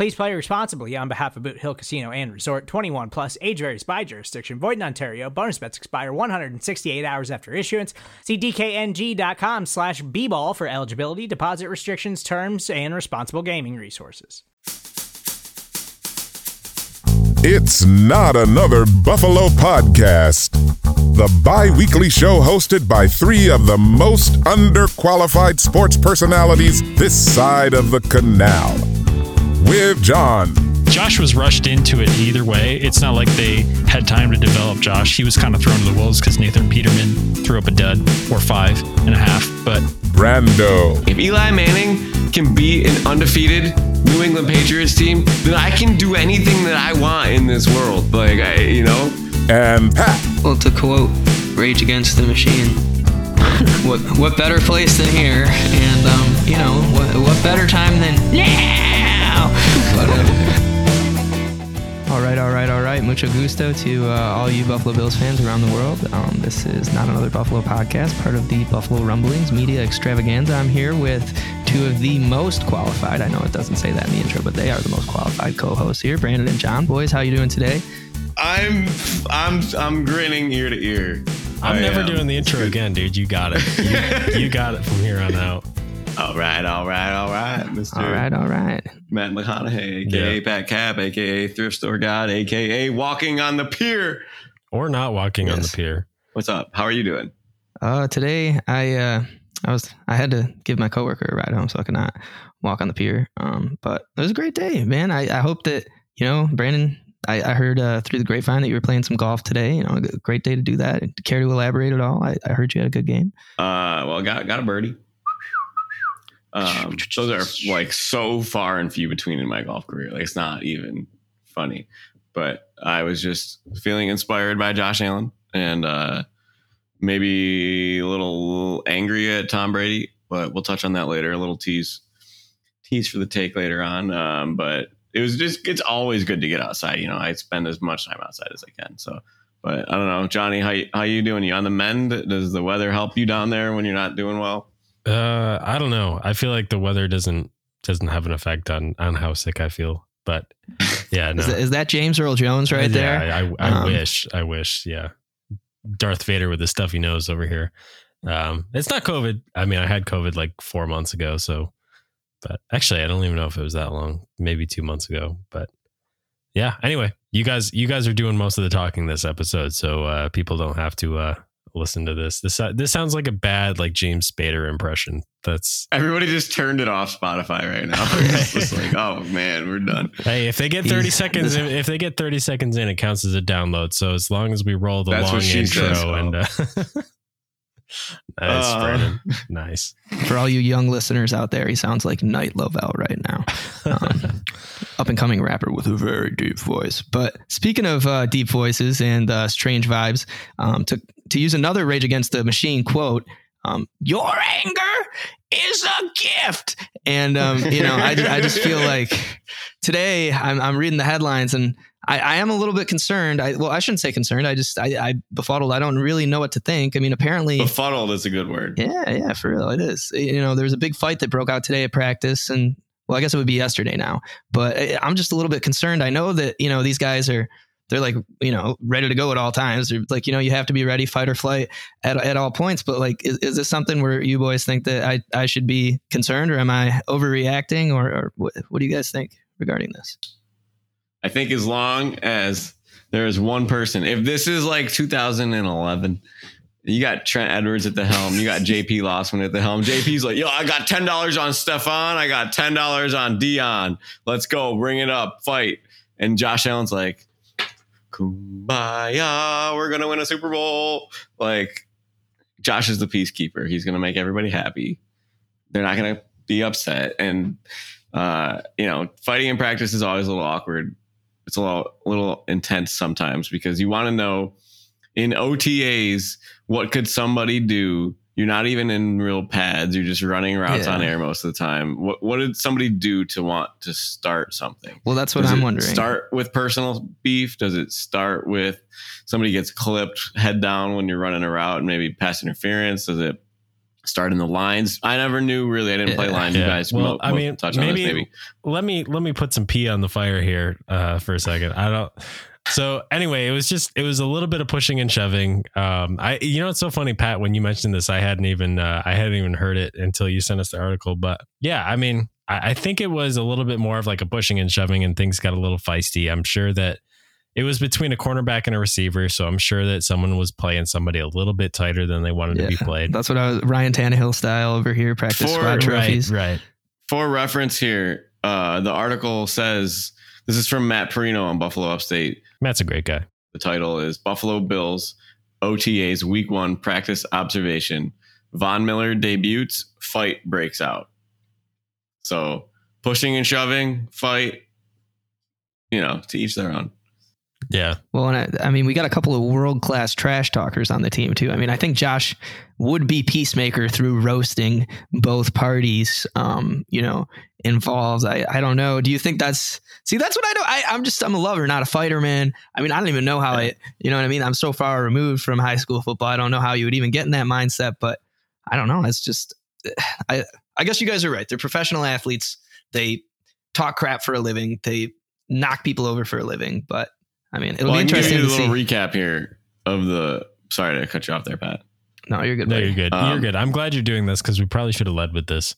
Please play responsibly on behalf of Boot Hill Casino and Resort 21 plus age varies by jurisdiction. Void in Ontario. Bonus bets expire 168 hours after issuance. See DKNG.com slash B ball for eligibility, deposit restrictions, terms, and responsible gaming resources. It's not another Buffalo podcast. The bi weekly show hosted by three of the most underqualified sports personalities this side of the canal. With John. Josh was rushed into it either way. It's not like they had time to develop Josh. He was kind of thrown to the wolves because Nathan Peterman threw up a dud or five and a half. But Brando. If Eli Manning can beat an undefeated New England Patriots team, then I can do anything that I want in this world. Like, I, you know? And Pat. Well, to quote Rage Against the Machine, what what better place than here? And um, you know, what what better time than now? Right, all right, all right. Mucho gusto to uh, all you Buffalo Bills fans around the world. Um, this is not another Buffalo podcast, part of the Buffalo Rumblings Media Extravaganza. I'm here with two of the most qualified. I know it doesn't say that in the intro, but they are the most qualified co-hosts here, Brandon and John. Boys, how you doing today? I'm I'm I'm grinning ear to ear. I'm I never am. doing the intro again, dude. You got it. You, you got it from here on out. All right, all right, all right, Mr. All right, all right. Matt McConaughey, aka Yeah. Pat Cap, aka Thrift Store God, aka Walking on the Pier. Or not walking on the pier. What's up? How are you doing? Uh, today I uh, I was I had to give my coworker a ride home so I could not walk on the pier. Um, but it was a great day, man. I, I hope that you know, Brandon. I, I heard uh, through the grapevine that you were playing some golf today. You know, a great day to do that. Care to elaborate at all? I, I heard you had a good game. Uh, well, got got a birdie. Um, those are like so far and few between in my golf career. Like it's not even funny. But I was just feeling inspired by Josh Allen and uh, maybe a little angry at Tom Brady. But we'll touch on that later. A little tease tease for the take later on. Um, but it was just it's always good to get outside. You know, I spend as much time outside as I can. So. But I don't know, Johnny. How you, how you doing? You on the mend? Does the weather help you down there when you're not doing well? Uh, I don't know. I feel like the weather doesn't doesn't have an effect on on how sick I feel. But yeah, no. Is, that, is that James Earl Jones right there? Yeah, I, I, I Um, wish. I wish. Yeah. Darth Vader with his stuffy nose over here. Um, it's not COVID. I mean, I had COVID like four months ago. So, but actually, I don't even know if it was that long. Maybe two months ago. But yeah. Anyway, you guys, you guys are doing most of the talking this episode, so uh, people don't have to uh, listen to this. This uh, this sounds like a bad like James Spader impression. That's Everybody just turned it off Spotify right now. it's just like, oh man, we're done. Hey, if they get 30 He's- seconds, this- if they get 30 seconds in, it counts as a download. So as long as we roll the long intro says, and uh, nice, Uh. Brandon. nice. For all you young listeners out there, he sounds like Night Lovell right now. Um, up and coming rapper with a very deep voice. But speaking of uh, deep voices and uh, strange vibes, um, to to use another Rage Against the Machine quote, um, "Your anger is a gift," and um, you know, I, I just feel like today I'm I'm reading the headlines and. I, I am a little bit concerned. I well, I shouldn't say concerned. I just I, I befuddled. I don't really know what to think. I mean, apparently, Befuddled is a good word. yeah, yeah, for real, it is. You know, there was a big fight that broke out today at practice, and well, I guess it would be yesterday now. But I- I'm just a little bit concerned. I know that you know these guys are they're like you know ready to go at all times. They're like you know you have to be ready, fight or flight at at all points. But like, is, is this something where you boys think that I I should be concerned, or am I overreacting, or, or what, what do you guys think regarding this? I think as long as there is one person, if this is like 2011 You got Trent Edwards at the helm. You got JP Losman at the helm. JP's like, yo, I got ten dollars on Stefon. I got ten dollars on Dion. Let's go, bring it up, fight. And Josh Allen's like, Kumbaya, we're gonna win a Super Bowl. Like, Josh is the peacekeeper. He's gonna make everybody happy. They're not gonna be upset. And uh, you know, fighting in practice is always a little awkward. It's a little, a little intense sometimes because you want to know in OTAs what could somebody do. You're not even in real pads. You're just running routes Yeah. on air most of the time. What what did somebody do to want to start something? Well, that's what Does I'm it wondering. Start with personal beef? Does it start with somebody gets clipped head down when you're running a route and maybe pass interference? Does it start in the lines? I never knew really. I didn't play Yeah. lines. You guys, Well, mo- I mo- mean, touch on maybe- this maybe. let me let me put some pee on the fire here uh, for a second. I don't. So anyway, it was just it was a little bit of pushing and shoving. Um, I you know it's so funny, Pat, when you mentioned this, I hadn't even uh, I hadn't even heard it until you sent us the article. But yeah, I mean, I, I think it was a little bit more of like a pushing and shoving, and things got a little feisty. I'm sure that it was between a cornerback and a receiver, so I'm sure that someone was playing somebody a little bit tighter than they wanted to be played. That's what I was Ryan Tannehill style over here. Practice For- squad trophies. Right, right. For reference here, uh, the article says this is from Matt Parrino on Buffalo Upstate. Matt's a great guy. The title is Buffalo Bills OTAs Week One Practice Observation. Von Miller debuts, fight breaks out. So pushing and shoving, fight. You know, to each their own. Yeah, Well, and I, I mean, we got a couple of world class trash talkers on the team too. I mean, I think Josh would be peacemaker through roasting both parties. Um, you know, involved. I, I don't know. Do you think that's see? That's what I do. I, I'm just I'm a lover, not a fighter, man. I mean, I don't even know how it. You know what I mean? I'm so far removed from high school football. I don't know how you would even get in that mindset. But I don't know. It's just I I guess you guys are right. They're professional athletes. They talk crap for a living. They knock people over for a living. But I mean, it'll well, be I can give interesting you to a see. little recap here of the. Sorry to cut you off there, Pat. no, you're good. no, buddy. you're good. Um, you're good. I'm glad you're doing this because we probably should have led with this.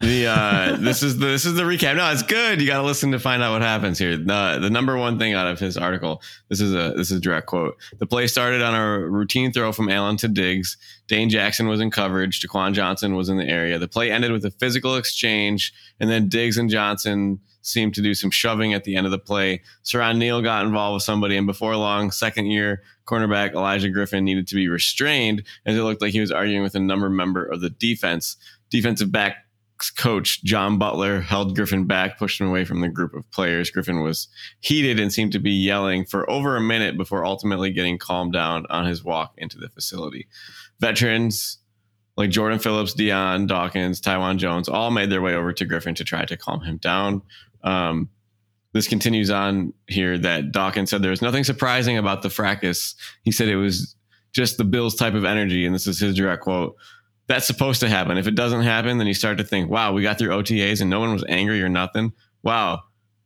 The uh, this is the, this is the recap. No, it's good. You got to listen to find out what happens here. The the number one thing out of his article. This is a this is a direct quote. The play started on a routine throw from Allen to Diggs. Dane Jackson was in coverage. Jaquan Johnson was in the area. The play ended with a physical exchange, and then Diggs and Johnson seemed to do some shoving at the end of the play. Siran Neal got involved with somebody, and before long, second year cornerback Olaijah Griffin needed to be restrained as it looked like he was arguing with a number member of the defense. Defensive back coach John Butler held Griffin back, pushed him away from the group of players. Griffin was heated and seemed to be yelling for over a minute before ultimately getting calmed down on his walk into the facility. Veterans like Jordan Phillips, Dion Dawkins, Taiwan Jones all made their way over to Griffin to try to calm him down. Um, this continues on here that Dawkins said there was nothing surprising about the fracas. He said it was just the Bills type of energy, and this is his direct quote that's supposed to happen. If it doesn't happen, then you start to think, wow, we got through OTAs and no one was angry or nothing. Wow.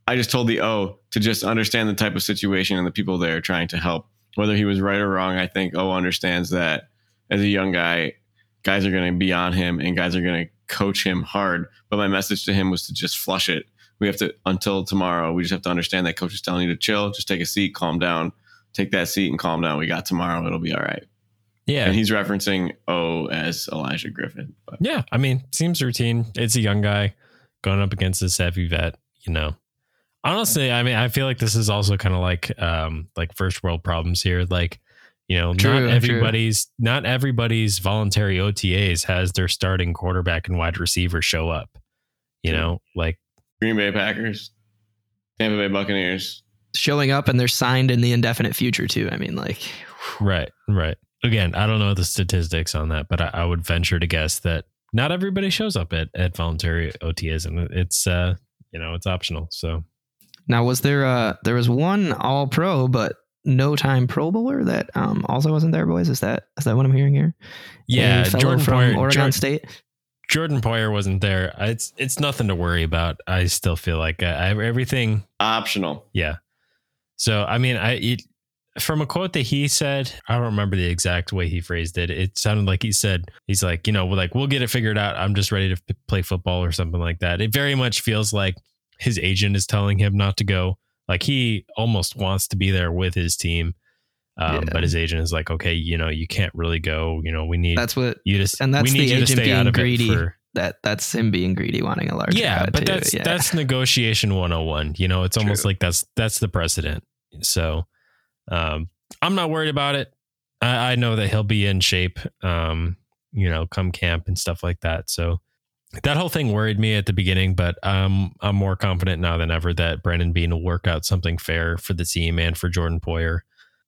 I just told the O to just understand the type of situation and the people there trying to help. Whether he was right or wrong, I think O understands that as a young guy, guys are going to be on him and guys are going to coach him hard. But my message to him was to just flush it. We have to, until tomorrow, we just have to understand that coach is telling you to chill, just take a seat, calm down, take that seat and calm down. We got tomorrow. It'll be all right. Yeah, And he's referencing O as Olaijah Griffin. But Yeah, I mean, seems routine. It's a young guy going up against a savvy vet, you know. Honestly, I mean, I feel like this is also kind of like um like first world problems here. Like, you know, True, not true. everybody's not everybody's voluntary OTAs has their starting quarterback and wide receiver show up. You know, like Green Bay Packers, Tampa Bay Buccaneers. Showing up and they're signed in the indefinite future too. I mean, like, right, right. Again, I don't know the statistics on that, but I, I would venture to guess that not everybody shows up at, at voluntary OTAs and it's uh you know, it's optional. So now was there uh there was one All Pro but no time Pro Bowler that um also wasn't there, boys? Is that is that what I'm hearing here? yeah, Jordan from Poyer, Oregon Jor- State. Jordan Poyer wasn't there. It's it's nothing to worry about. I still feel like uh, I, everything. Optional. Yeah. So I mean, I it, from a quote that he said, I don't remember the exact way he phrased it. It sounded like he said he's like, you know, like we'll get it figured out. I'm just ready to p- play football or something like that. It very much feels like his agent is telling him not to go. Like he almost wants to be there with his team. Um, Yeah. But his agent is like, okay, you know, you can't really go. You know, we need That's what you to and that's we need the you to agent being greedy. for that that's him being greedy, wanting a large. yeah but too. that's yeah. that's negotiation 101 you know it's almost like that's that's the precedent so um i'm not worried about it. I, I know that he'll be in shape um you know come camp and stuff like that. So that whole thing worried me at the beginning but um i'm more confident now than ever that brandon beane will work out something fair for the team and for jordan poyer.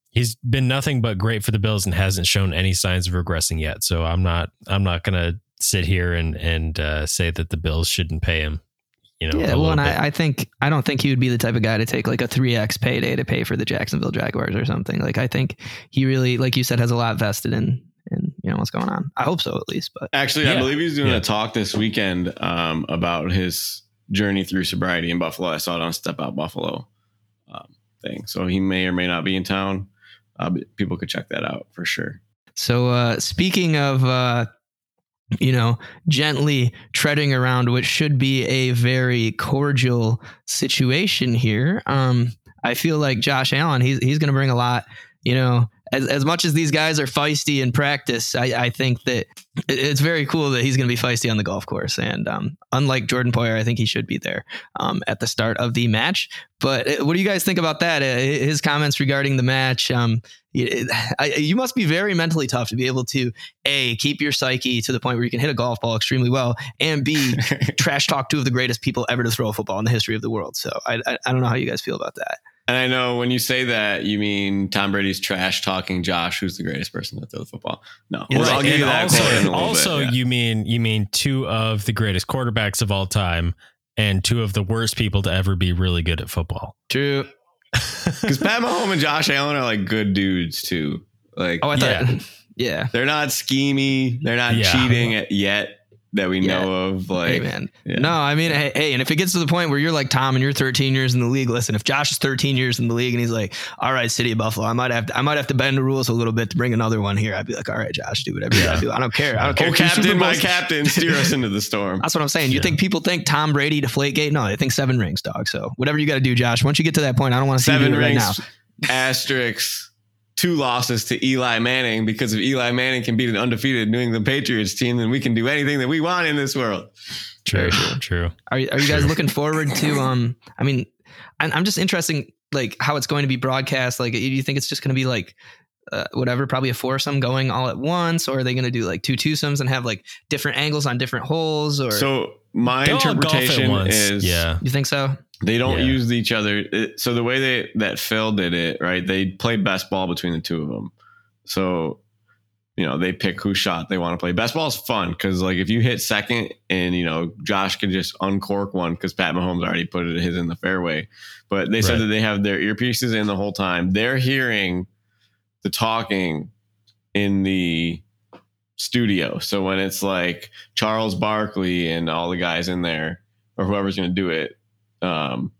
He's been nothing but great for the bills and hasn't shown any signs of regressing yet. So i'm not i'm not gonna sit here and and uh, say that the Bills shouldn't pay him. You know, yeah, a well, and bit. I, I think I don't think he would be the type of guy to take like a three x payday to pay for the Jacksonville Jaguars or something. Like I think he really, like you said, has a lot vested in in you know what's going on. I hope so at least. But Actually, I believe he's doing Yeah. a talk this weekend um, about his journey through sobriety in Buffalo. I saw it on Step Out Buffalo um, thing. So he may or may not be in town. Uh, people could check that out for sure. So uh, speaking of, uh, you know, gently treading around what should be a very cordial situation here, um, I feel like Josh Allen, he's he's going to bring a lot. You know, as as much as these guys are feisty in practice, I, I think that it's very cool that he's going to be feisty on the golf course. And um, unlike Jordan Poyer, I think he should be there um, at the start of the match. But uh, what do you guys think about that? Uh, his comments regarding the match. Um, you, you must be very mentally tough to be able to a keep your psyche to the point where you can hit a golf ball extremely well, and b trash talk two of the greatest people ever to throw a football in the history of the world. So I, I, I don't know how you guys feel about that. And I know when you say that, you mean Tom Brady's trash talking Josh, who's the greatest person to throw the football. No, Yeah, Well, I'll Right, give you that also, in a also bit, yeah. you mean you mean two of the greatest quarterbacks of all time and two of the worst people to ever be really good at football. True. Because Pat Mahomes and Josh Allen are like good dudes too. Like Oh, I thought. Yeah. they're not schemy. They're not Yeah. cheating yet that we Yeah. know of. Like, Hey man. yeah. No, I mean, hey, hey, and if it gets to the point where you're like Tom and you're 13 years in the league, listen, if Josh is 13 years in the league and he's like, all right, City of Buffalo, I might have to, I might have to bend the rules a little bit to bring another one here. I'd be like, all right, Josh, do whatever you gotta do. I don't care. I don't care. Oh, captain, my captain, steer us into the storm. That's what I'm saying. You Yeah. think people think Tom Brady deflate gate? No, they think seven rings, dog. So whatever you got to do, Josh. Once you get to that point, I don't want to see you Seven do it right rings, now. asterisks, two losses to Eli Manning. Because if Eli Manning can beat an undefeated New England Patriots team, then we can do anything that we want in this world. True, true. true. Are, you- are you guys True. looking forward to? Um, I mean, I'm, I'm just interested, like how it's going to be broadcast. Like, do you think it's just going to be like uh, whatever, probably a foursome going all at once, or are they going to do like two twosomes and have like different angles on different holes? Or So my They'll all golf at interpretation is yeah. you think so? They don't Yeah. use each other. It- so the way they that Phil did it, right? They play best ball between the two of them. So you know they pick who shot they want to play. Best ball is fun because like if you hit second and you know Josh can just uncork one because Pat Mahomes already put it his in the fairway. But they said Right. that they have their earpieces in the whole time. They're hearing the talking in the studio. So when it's like Charles Barkley and all the guys in there or whoever's going to do it, um,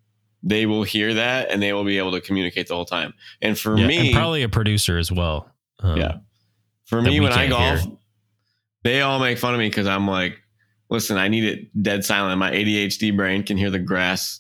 they will hear that and they will be able to communicate the whole time. And for Yeah, me, and probably a producer as well. Um, yeah, for me when I golf, hear. they all make fun of me because I'm like, listen, I need it dead silent. My ADHD brain can hear the grass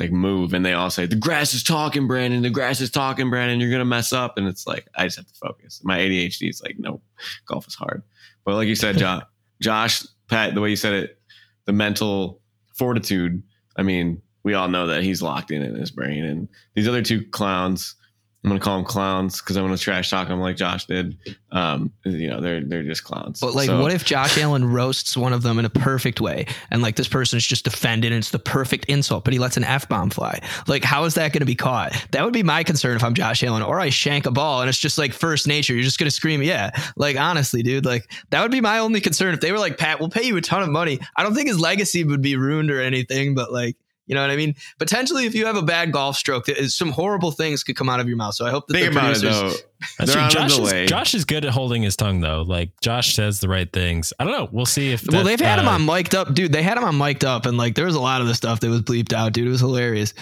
like move, and they all say the grass is talking, Brandon. The grass is talking, Brandon. You're gonna mess up, and it's like I just have to focus. My ADHD is like, no, golf is hard. But like you said, Josh, Josh, Pat, the way you said it, the mental fortitude. I mean, we all know that he's locked in in his brain, and these other two clowns. I'm gonna call them clowns because I'm gonna trash talk them like Josh did. Um, you know, they're they're just clowns. But like, So- what if Josh Allen roasts one of them in a perfect way, and like this person is just offended, and it's the perfect insult, but he lets an f bomb fly? Like, how is that going to be caught? That would be my concern if I'm Josh Allen, or I shank a ball, and it's just like first nature. You're just going to scream, yeah. Like honestly, dude, like that would be my only concern if they were like, Pat, we'll pay you a ton of money. I don't think his legacy would be ruined or anything, but like. You know what I mean? Potentially, if you have a bad golf stroke, th- some horrible things could come out of your mouth. So I hope that think the about it producers, though. That's They're true. on a Josh, is, Josh is good at holding his tongue though. Like Josh says the right things. I don't know. We'll see if. Well, that, they've had him uh, on mic'd up, dude. They had him on mic'd up, and like there was a lot of the stuff that was bleeped out, dude. It was hilarious.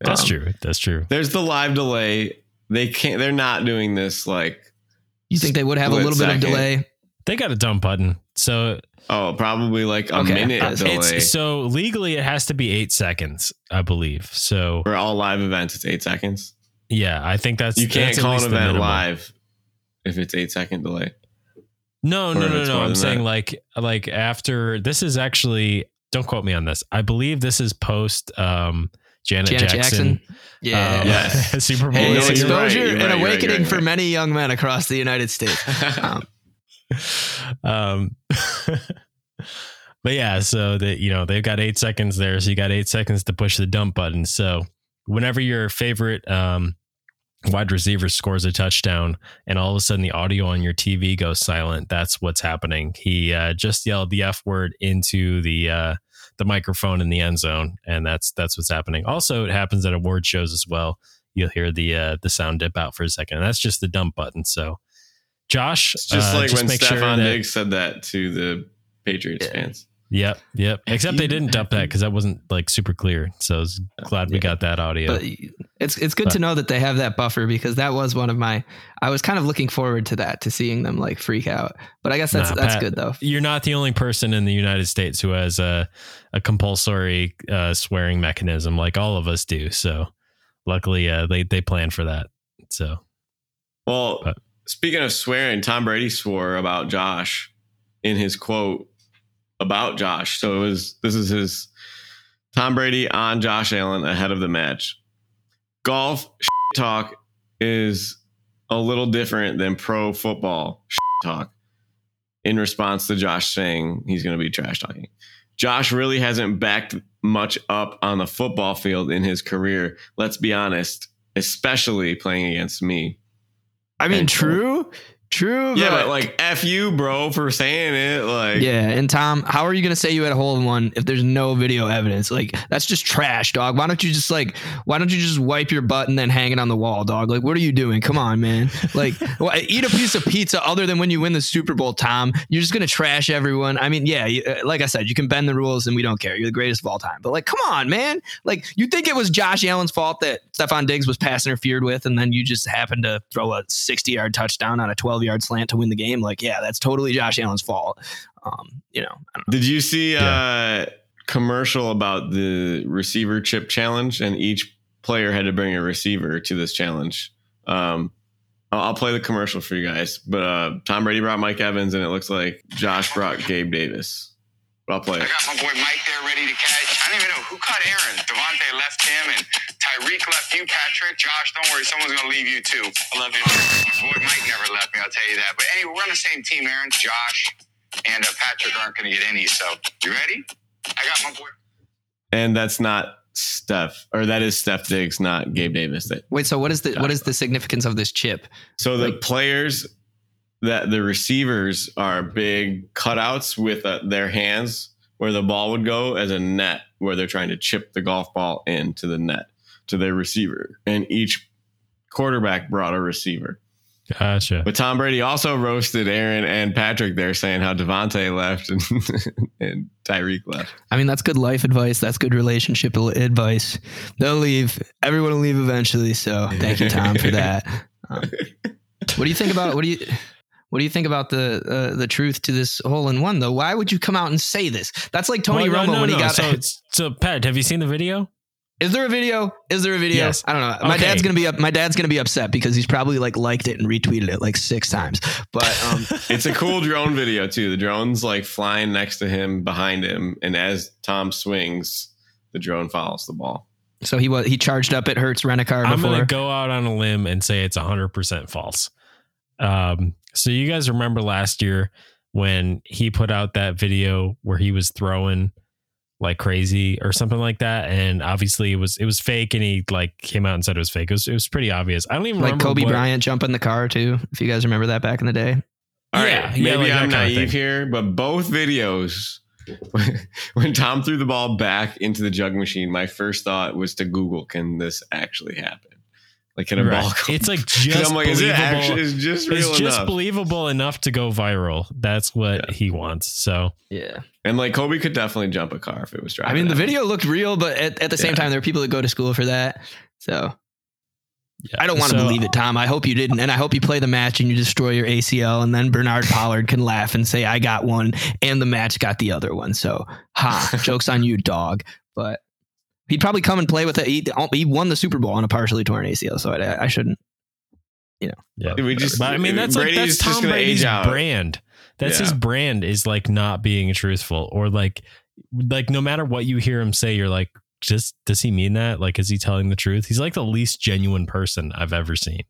That's Um, true. That's true. There's the live delay. They can't. They're not doing this like. You think they would have a Split little bit of delay? They got a dump button. So Oh, probably like a Okay. minute Uh, delay. it's so legally it has to be eight seconds, I believe. So For all live events, it's eight seconds. Yeah, I think that's You can't that's call an event live if it's eight second delay. No, Or no, no, no. I'm saying that. like like after this is actually don't quote me on this. I believe this is post um Janet, Janet Jackson. Jackson. Yeah. um, Yes. Super Bowl. Hey, no, right, exposure you're and right, you're right, awakening right, for many young men across the United States. Um, um but yeah so that you know they've got eight seconds there. So you got eight seconds to push the dump button. So whenever your favorite um wide receiver scores a touchdown and all of a sudden the audio on your tv goes silent that's what's happening. He uh, just yelled the f word into the uh the microphone in the end zone and that's that's what's happening. Also it happens at award shows as well. You'll hear the uh the sound dip out for a second that's just the dump button. So josh It's just uh, like when make sure Diggs said that to the Patriots Yeah. fans. Yep, yep. Except they didn't dump that because that wasn't like super clear. So I was glad we Yeah. got that audio. But it's it's good But- to know that they have that buffer because that was one of my. I was kind of looking forward to that to seeing them like freak out. But I guess that's Nah, that's Pat, good though. You're not the only person in the United States who has a a compulsory uh, swearing mechanism like all of us do. So luckily, uh, they they plan for that. So Well, But- speaking of swearing, Tom Brady swore about Josh in his quote about Josh. So it was this is his Tom Brady on Josh Allen ahead of the match. Golf talk is a little different than pro football talk in response to Josh saying he's going to be trash talking. Josh really hasn't backed much up on the football field in his career. Let's be honest, especially playing against me. I mean, true, true. Yeah, but like F you, bro, for saying it. Like Yeah, and Tom, how are you to say you had a hole in one if there's no video evidence? Like that's just trash, dog. Why don't you just like why don't you just wipe your butt and then hang it on the wall, dog? Like what are you doing? Come on, man. Like eat a piece of pizza other than when you win the Super Bowl, Tom. You're just to trash everyone. I mean, yeah, uh, like I said, you can bend the rules and we don't care. You're the greatest of all time. But like come on, man. Like you think it was Josh Allen's fault that Stefon Diggs was pass interfered with and then you just happened to throw a 60-yard touchdown on a 12-yard slant to win the game? Like, yeah, that's totally Josh Allen's fault. Um, you know, I don't Did you see Yeah. uh commercial about the receiver chip challenge and each player had to bring a receiver to this challenge? Um I'll, I'll play the commercial for you guys, but uh Tom Brady brought Mike Evans and it looks like Josh brought Gabe Davis. But I'll play I got my boy Mike there ready to catch. I don't even know who caught Aaron. Davante left him, and Tyreek left you, Patrick. Josh, don't worry, someone's gonna leave you too. I love you. My boy Mike never left me. I'll tell you that. But anyway, we're on the same team, Aaron. Josh and uh, Patrick aren't gonna get any. So you ready? I got my boy. And that's not Steph, or that is Steph Diggs, not Gabe Davis. That Wait, so what is the what is the significance of this chip? So the Like- players that the receivers are big cutouts with uh, their hands where the ball would go as a net where they're trying to chip the golf ball into the net to their receiver. And each quarterback brought a receiver. gotcha. But Tom Brady also roasted Aaron and Patrick there saying how Davante left and, and Tyreek left. I mean, that's good life advice. That's good relationship advice. They'll leave. Everyone will leave eventually. So thank you, Tom, for that. Um, what do you think about what do you what do you think about the uh, the truth to this hole in one though? Why would you come out and say this? That's like Tony Well, no, Romo no, when he no. got. so, so Pat, have you seen the video? Is there a video? Is there a video? Yes. I don't know. My Okay. dad's gonna be up. My dad's gonna be upset because he's probably like liked it and retweeted it like six times. But um, It's a cool drone video too. The drone's like flying next to him, behind him, and as Tom swings, the drone follows the ball. so he was he charged up at Hertz rent a car I'm before. gonna go out on a limb and say it's 100 percent false. Um, so you guys remember last year when he put out that video where he was throwing like crazy or something like that, and obviously it was it was fake, and he like came out and said it was fake. It was, it was pretty obvious. I don't even like remember Kobe what- Bryant jumping the car too. If you guys remember that back in the day. All right, Yeah, yeah, maybe like I'm naive here, but both videos, when Tom threw the ball back into the jug machine, my first thought was to Google, can this actually happen? Like, can a Right. ball? It's like 'Cause just I'm like, is it believable. actually? Is just real it's just enough? believable enough to go viral. That's what Yeah. he wants. So Yeah. and like Kobe could definitely jump a car if it was driving. I mean, the at him. video looked real, but at, at the same Yeah. time, there are people that go to school for that. So yeah. I don't want to So- believe it, Tom. I hope you didn't. And I hope you play the match and you destroy your ACL. And then Bernard Pollard can laugh and say, I got one and the match got the other one. So, ha, joke's on you, dog. But He'd probably come and play with it. He, he won the Super Bowl on a partially torn ACL, so I, I shouldn't. You know. Yeah. We just, But I mean, that's like that's Tom gonna Brady's age brand. That's his brand is like not being truthful or like like no matter what you hear him say, you're like, just does he mean that? Like, is he telling the truth? He's like the least genuine person I've ever seen.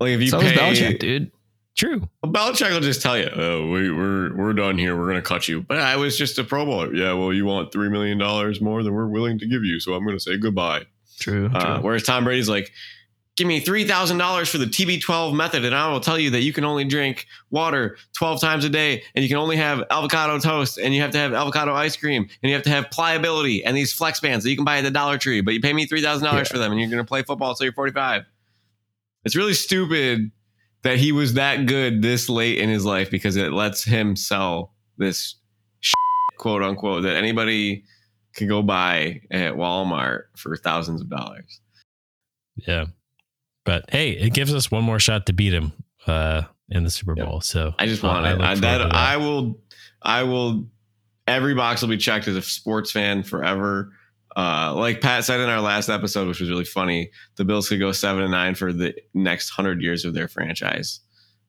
Like if you So pay, is Belichick, dude. True. Well, Belichick will just tell you, "Oh, we, we're we're done here. We're going to cut you." But I was just a Pro Bowler. Yeah, well, you want three million dollars more than we're willing to give you, so I'm going to say goodbye. True. Uh, whereas Tom Brady's like, "Give me three thousand dollars for the TB12 method, and I will tell you that you can only drink water 12 times a day, and you can only have avocado toast, and you have to have avocado ice cream, and you have to have pliability and these flex bands that you can buy at the Dollar Tree, but you pay me three thousand dollars for them, and you're going to play football until you're 45." It's really stupid that he was that good this late in his life because it lets him sell this quote unquote that anybody can go buy at Walmart for thousands of dollars. Yeah. But hey, it gives us one more shot to beat him uh in the Super Yep. Bowl. So I just uh, want it. look I, forward that, to I will. I will. Every box will be checked as a sports fan forever. Uh, like Pat said in our last episode, which was really funny, the Bills could go seven and nine for the next hundred years of their franchise,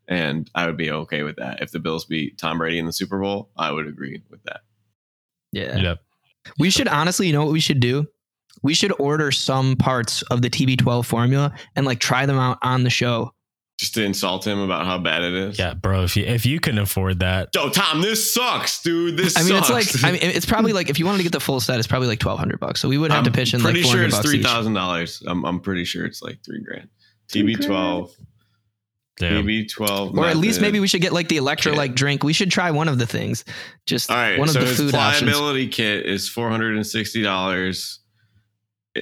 and I would be okay with that. If the Bills beat Tom Brady in the Super Bowl, I would agree with that. yeah. Yep. We should honestly, you know what we should do? We should order some parts of the TB12 formula and like try them out on the show. Just to insult him about how bad it is. Yeah, bro. If you if you can afford that, Oh, Tom, this sucks, dude. This. I mean, sucks. it's like I mean, it's probably like if you wanted to get the full set, it's probably like twelve hundred bucks. So we would have I'm to pitch in like pretty four sure hundred it's bucks three each. thousand dollars. I'm I'm pretty sure it's like three grand. TB twelve. TB twelve, Or at least maybe we should get like the electrolyte drink. We should try one of the things. Just All right, one of so the his food options. pliability kit is four hundred and sixty dollars.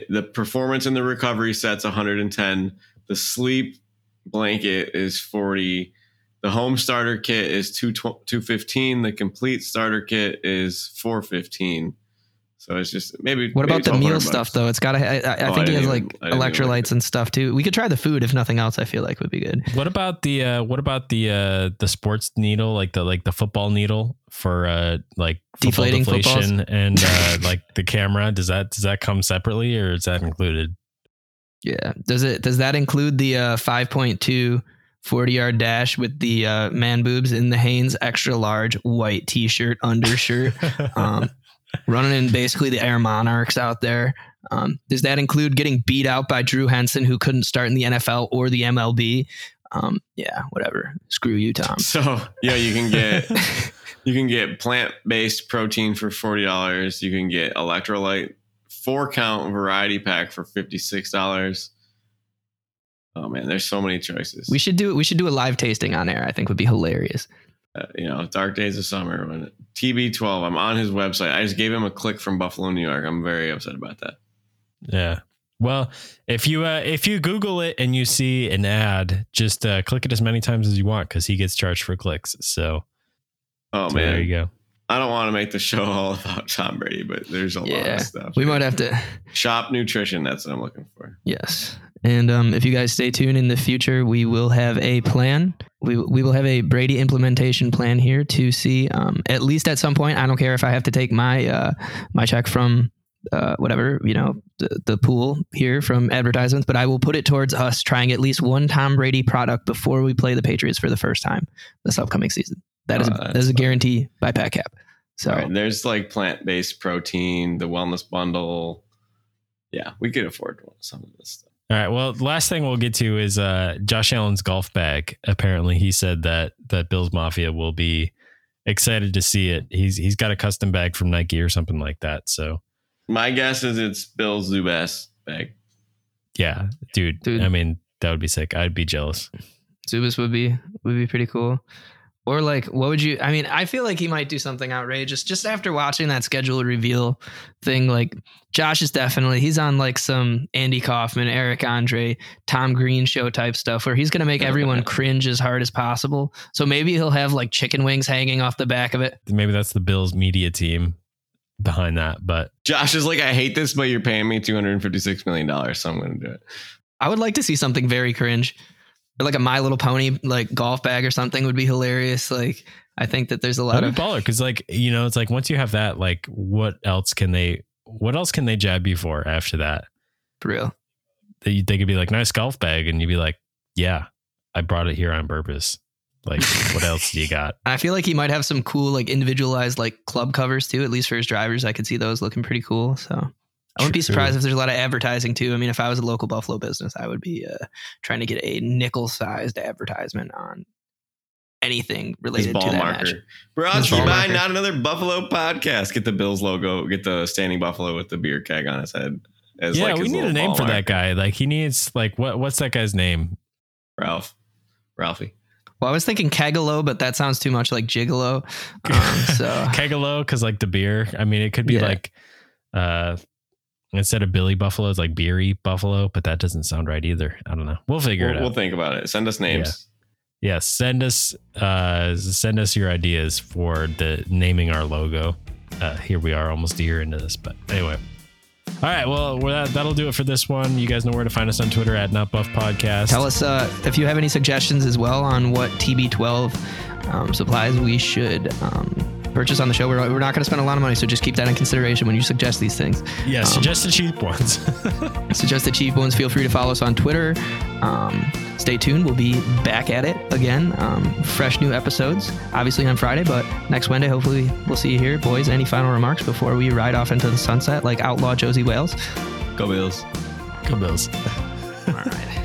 The performance and the recovery set's one hundred and ten. The sleep blanket is forty. The home starter kit is two two fifteen. The complete starter kit is four fifteen. So it's just maybe. What about the meal 1200 stuff though? It's got to. I, I, I Oh, think I he has didn't like even- I didn't even look electrolytes and stuff too. We could try the food if nothing else. I feel like would be good. What about the uh what about the uh the sports needle, like the like the football needle for uh like football Deflating footballs? deflation and uh like the camera? Does that does that come separately or is that included? Yeah. Does it? Does that include the uh, 5.2 40 yard dash with the uh, man boobs in the Hanes extra large white t shirt undershirt? um, running in basically the Air Monarchs out there. Um, does that include getting beat out by Drew Henson, who couldn't start in the NFL or the MLB? Um, yeah, whatever. Screw you, Tom. So yeah, you can get you can get plant based protein for forty dollars. You can get electrolyte four count variety pack for fifty six dollars. Oh man, there's so many choices. we should do we should do a live tasting on air. I think would be hilarious. uh, you know, dark days of summer when TB12. I'm on his website. I just gave him a click from Buffalo, New York. I'm very upset about that. yeah. Well, if you uh if you Google it and you see an ad, just uh click it as many times as you want because he gets charged for clicks. So, Oh so man, there you go. I don't want to make the show all about Tom Brady, but there's a lot of stuff. We might have to. Shop nutrition. That's what I'm looking for. Yes. And um, if you guys stay tuned in the future, we will have a plan. We, we will have a Brady implementation plan here to see um, at least at some point. I don't care if I have to take my uh, my check from uh, whatever you know the, the pool here from advertisements, but I will put it towards us trying at least one Tom Brady product before we play the Patriots for the first time this upcoming season. That is Oh, a, that's a guarantee by Pat Cap. So All right, there's like plant based protein, the wellness bundle. Yeah, we could afford some of this stuff. All right. Well, last thing we'll get to is uh, Josh Allen's golf bag. Apparently, he said that that Bills Mafia will be excited to see it. He's he's got a custom bag from Nike or something like that. So My guess is it's Bill Zubaz bag. yeah, dude. Dude. I mean, that would be sick. I'd be jealous. Zubaz would be would be pretty cool. Or like, what would you? I mean, I feel like he might do something outrageous just after watching that schedule reveal thing. Like, Josh is definitely he's on like some Andy Kaufman, Eric Andre, Tom Green show type stuff where he's gonna make everyone cringe as hard as possible. So maybe he'll have like chicken wings hanging off the back of it. Maybe that's the Bills media team behind that. But Josh is like, I hate this, but you're paying me two hundred and fifty six million dollars, so I'm going to do it. I would like to see something very cringe. Or like a My Little Pony like golf bag or something would be hilarious. Like I think that there's a lot that'd of baller because, like, you know, it's like once you have that, like, what else can they? what else can they jab you for after that? For real. They they could be like, nice golf bag, and you'd be like, yeah, I brought it here on purpose. Like, what else do you got? I feel like he might have some cool, like individualized, like club covers too. At least for his drivers, I could see those looking pretty cool. So I wouldn't be surprised if there's a lot of advertising too. I mean, if I was a local Buffalo business, I would be uh, trying to get a nickel-sized advertisement on anything His related ball to that marker. match. Brought His to you by not another Buffalo podcast. Get the Bills logo. Get the standing buffalo with the beer keg on his head. As yeah, like we need a name ball for that guy. Like, he needs like what what's that guy's name? Ralph. Ralphie. Well, I was thinking Kegalo, but that sounds too much like Gigolo. Um, so Kegalo, because like the beer. I mean, it could be Yeah. like uh instead of Billy Buffalo, it's like Beery Buffalo, but that doesn't sound right either. I don't know. We'll figure We'll, it out. we'll think about it. Send us names. Yes, send us uh send us your ideas for the naming our logo. Uh here we are almost a year into this, but anyway. All right, well, well that, that'll do it for this one. You guys know where to find us on Twitter at Not Buff Podcast. tell us uh, if you have any suggestions as well on what TB12 um, supplies we should um, purchase on the show. We're, we're not going to spend a lot of money, so just keep that in consideration when you suggest these things. Yeah, Um, suggest the cheap ones. suggest the cheap ones. Feel free to follow us on Twitter. Um, stay tuned. We'll be back at it again. Um, fresh new episodes, obviously on Friday, but next Wednesday, hopefully, we'll see you here. Boys, any final remarks before we ride off into the sunset like outlaw Josie Wales? Go Bills. Go Bills. All right.